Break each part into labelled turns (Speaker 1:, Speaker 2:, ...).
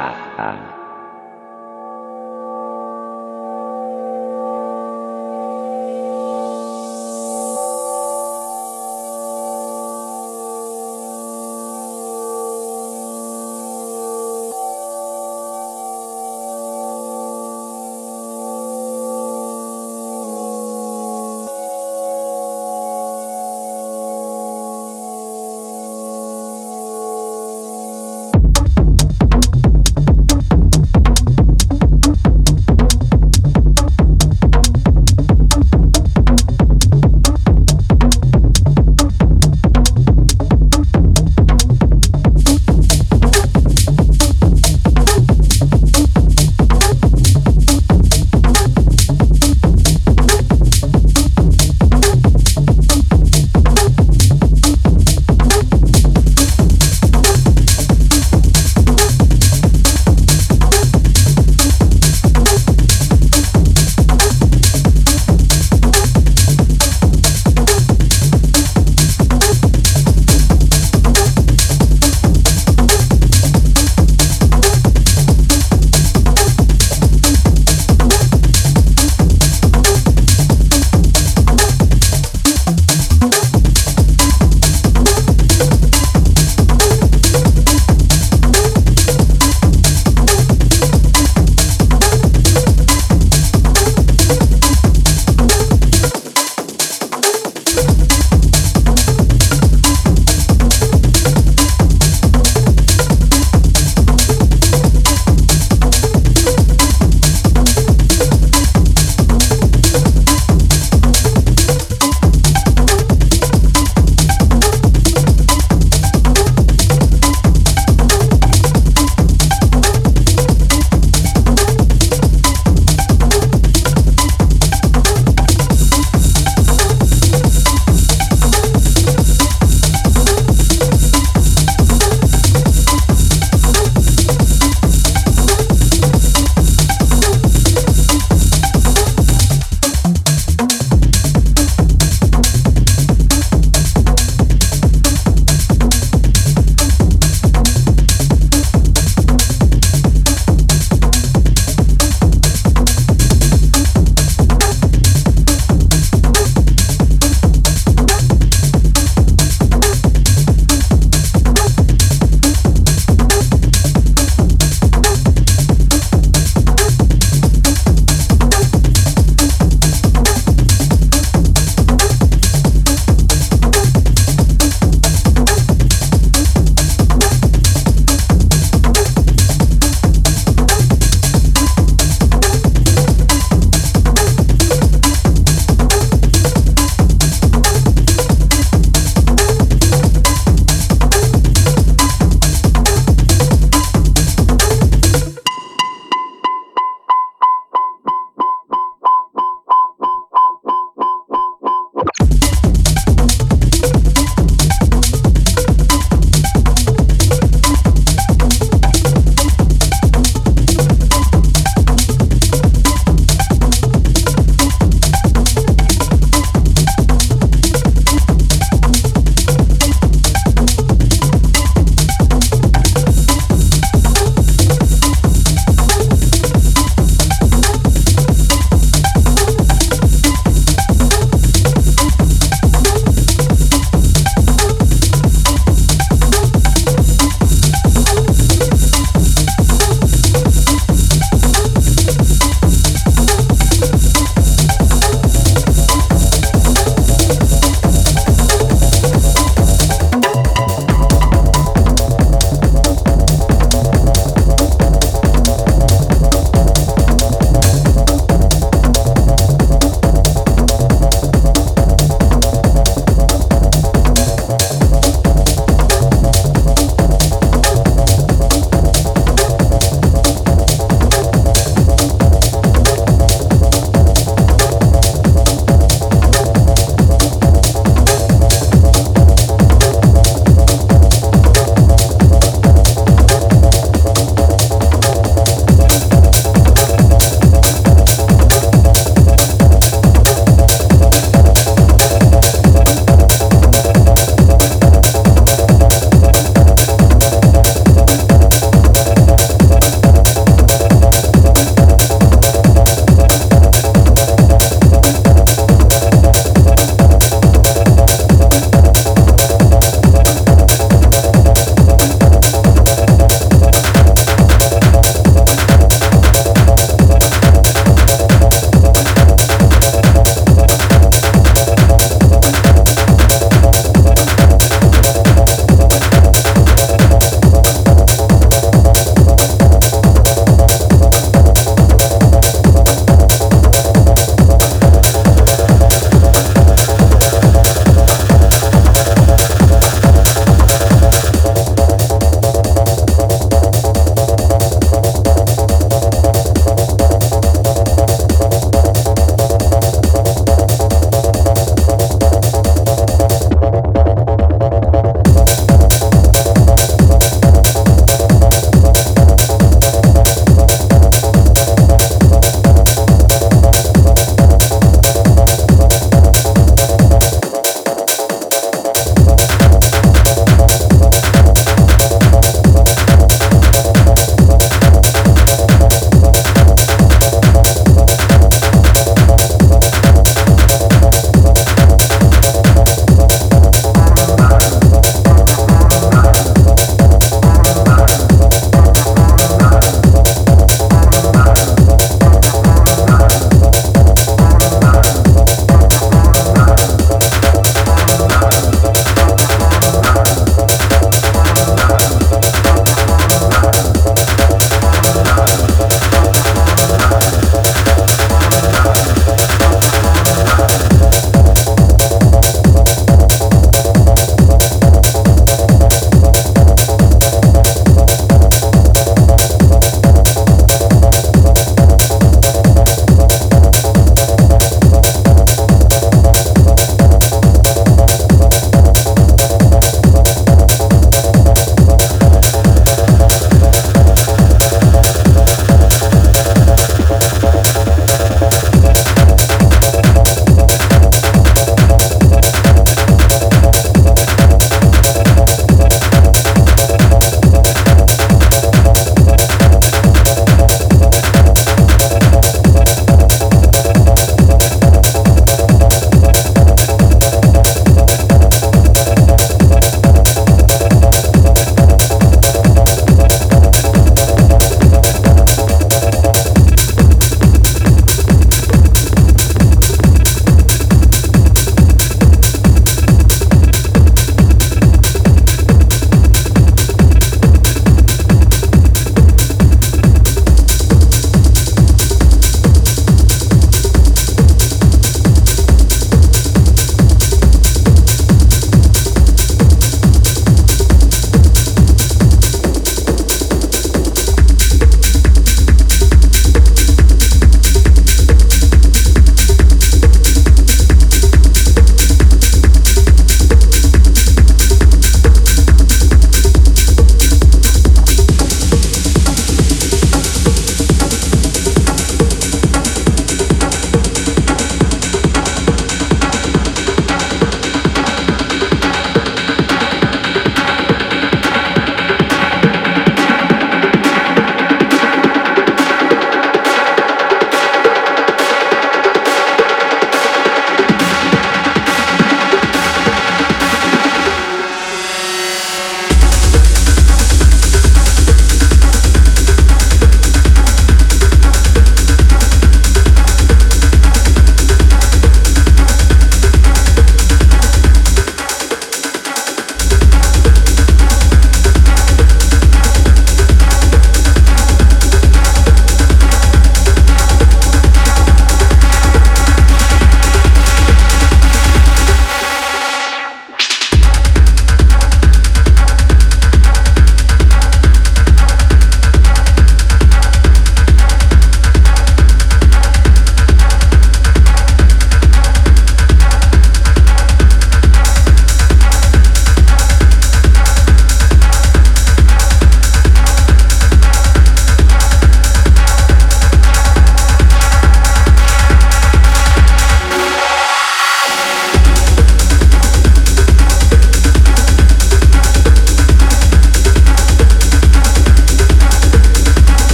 Speaker 1: 啊啊。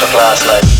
Speaker 1: Song get mashed